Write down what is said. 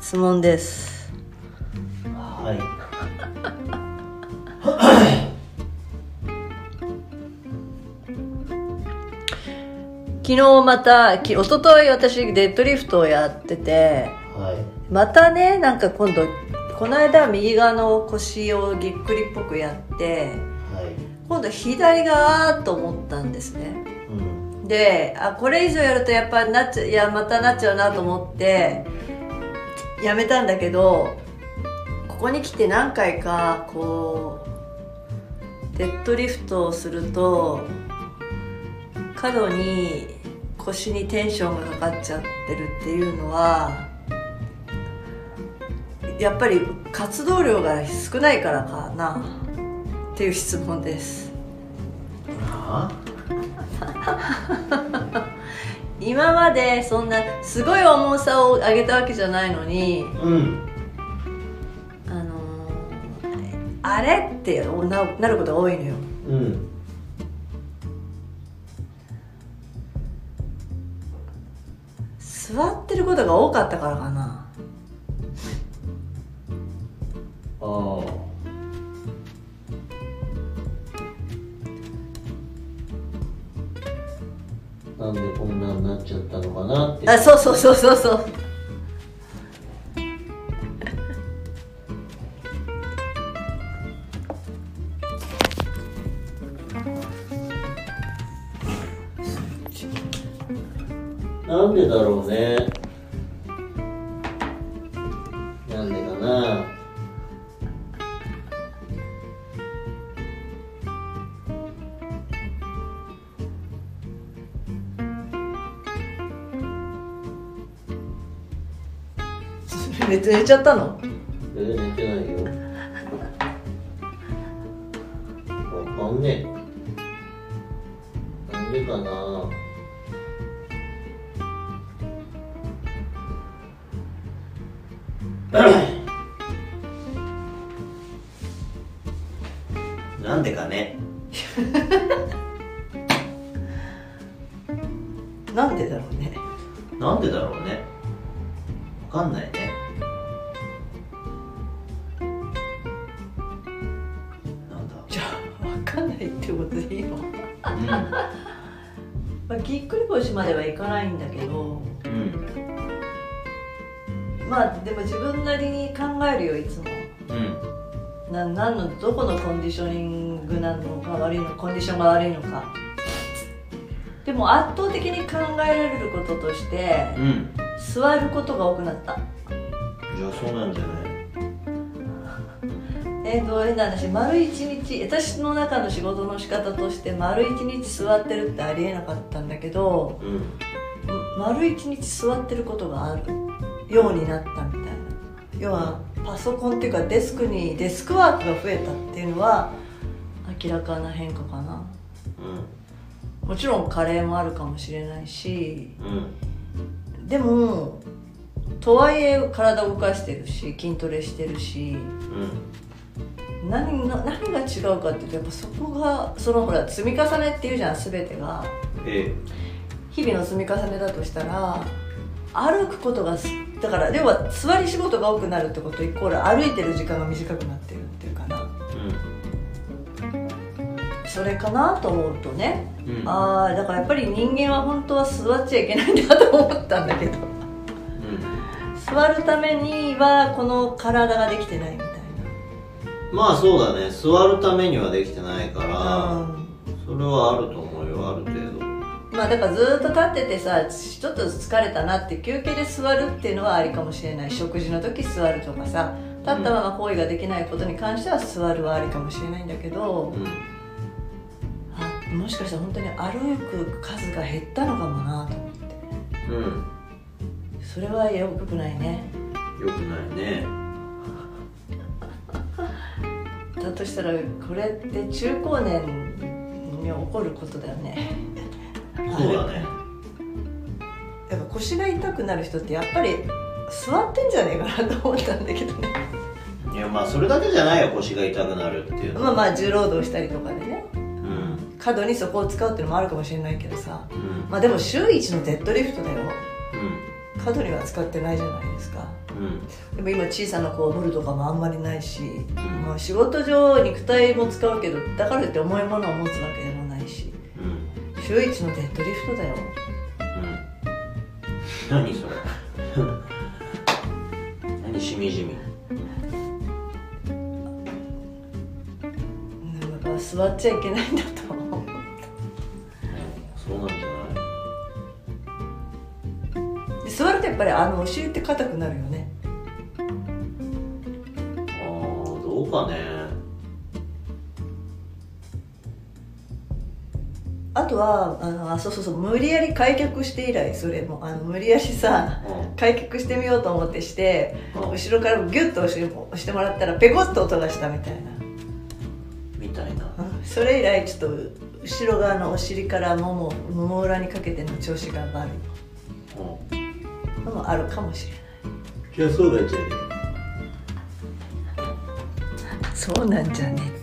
質問です。はい。昨日またき一昨日私デッドリフトをやっててはい。またねなんか今度この間は右側の腰をぎっくりっぽくやってはい。今度左側と思ったんですね。うん。であこれ以上やるとやっぱなっちゃいやまたなっちゃうなと思ってやめたんだけどここに来て何回かこうデッドリフトをすると過度に腰にテンションがかかっちゃってるっていうのはやっぱり活動量が少ないからかなっていう質問です。は今までそんなすごい重さを上げたわけじゃないのにうん。あのーあれってななることが多いのよ。うん。座ってることが多かったからかな。ああなんでこんなになっちゃったのかなって。あそうそうそうそうそう。なんでだろうね。なんでかな寝て寝ちゃったの？え寝てないよ。わかんね。えなんでかな。なんでかね？なんでだろうね。なんでだろうね？わかんないねないってことでいいの？うまあぎっくり腰まではいかないんだけど。んうん。まあでも自分なりに考えるよいつも。うん。な何のどこのコンディショニングなのが悪いのコンディションが悪いのか。でも圧倒的に考えられることとしてうん。座ることが多くなった。じゃあそうなんじゃない？えーと変な話丸一日私の中の仕事の仕方として丸一日座ってるってありえなかったんだけどうん。丸一日座ってることがあるようになったみたいな。要はパソコンっていうかデスクにデスクワークが増えたっていうのは明らかな変化かな。もちろん加齢もあるかもしれないしうん。うんでもとはいえ体を動かしてるし筋トレしてるしうん何が何が違うかっていうとやっぱそこがそのほら積み重ねっていうじゃん全てが。え日々の積み重ねだとしたら歩くことがすだから要は座り仕事が多くなるってことイコール歩いてる時間が短くなってるっていうかな。それかなと思うとね。うん。うんああだからやっぱり人間は本当は座っちゃいけないんだと思ったんだけど。座るためにはこの体ができてないまあそうだね。座るためにはできてないかならうん。それはあると思うよ。ある程度。まあだからずっと立っててさちょっと疲れたなって休憩で座るっていうのはありかもしれない。食事の時座るとかさ立ったまま行為ができないことに関しては座るはありかもしれないんだけどうん。あもしかしたら本当に歩く数が減ったのかもなと思って。うん。それはよくないね。よくないねだとしたらこれって中高年に起こることだよね。そうだね。だから腰が痛くなる人ってやっぱり座ってんじゃねえかなと思ったんだけどね。いやまあそれだけじゃないよ腰が痛くなるっていうのは。まあまあ重労働したりとかでね。うん。過度にそこを使うっていうのもあるかもしれないけどさ。うん。まあでも週一のデッドリフトだよ。うん。過度には使ってないじゃないですかうん。でも今小さな子を乗るとかもあんまりないし、まあ、仕事上肉体も使うけどだからって重いものを持つわけでもないしうん。週一のデッドリフトだよ。うん。何それ。何しみじみ。だから座っちゃいけないんだと思う。そうなんじゃない？で座るとやっぱりあのお尻って硬くなるよねどうかね。あとはあのあそうそうそう無理やり開脚して以来それもあの無理やりさうん。開脚してみようと思ってしてうん。後ろからギュッと押して押してもらったらペコッと音がしたみたいな。みたいな。うん。それ以来ちょっと後ろ側のお尻からもももも裏にかけての調子が悪うん。いのもあるかもしれない。じゃあそうなんじゃねそうなんじゃね。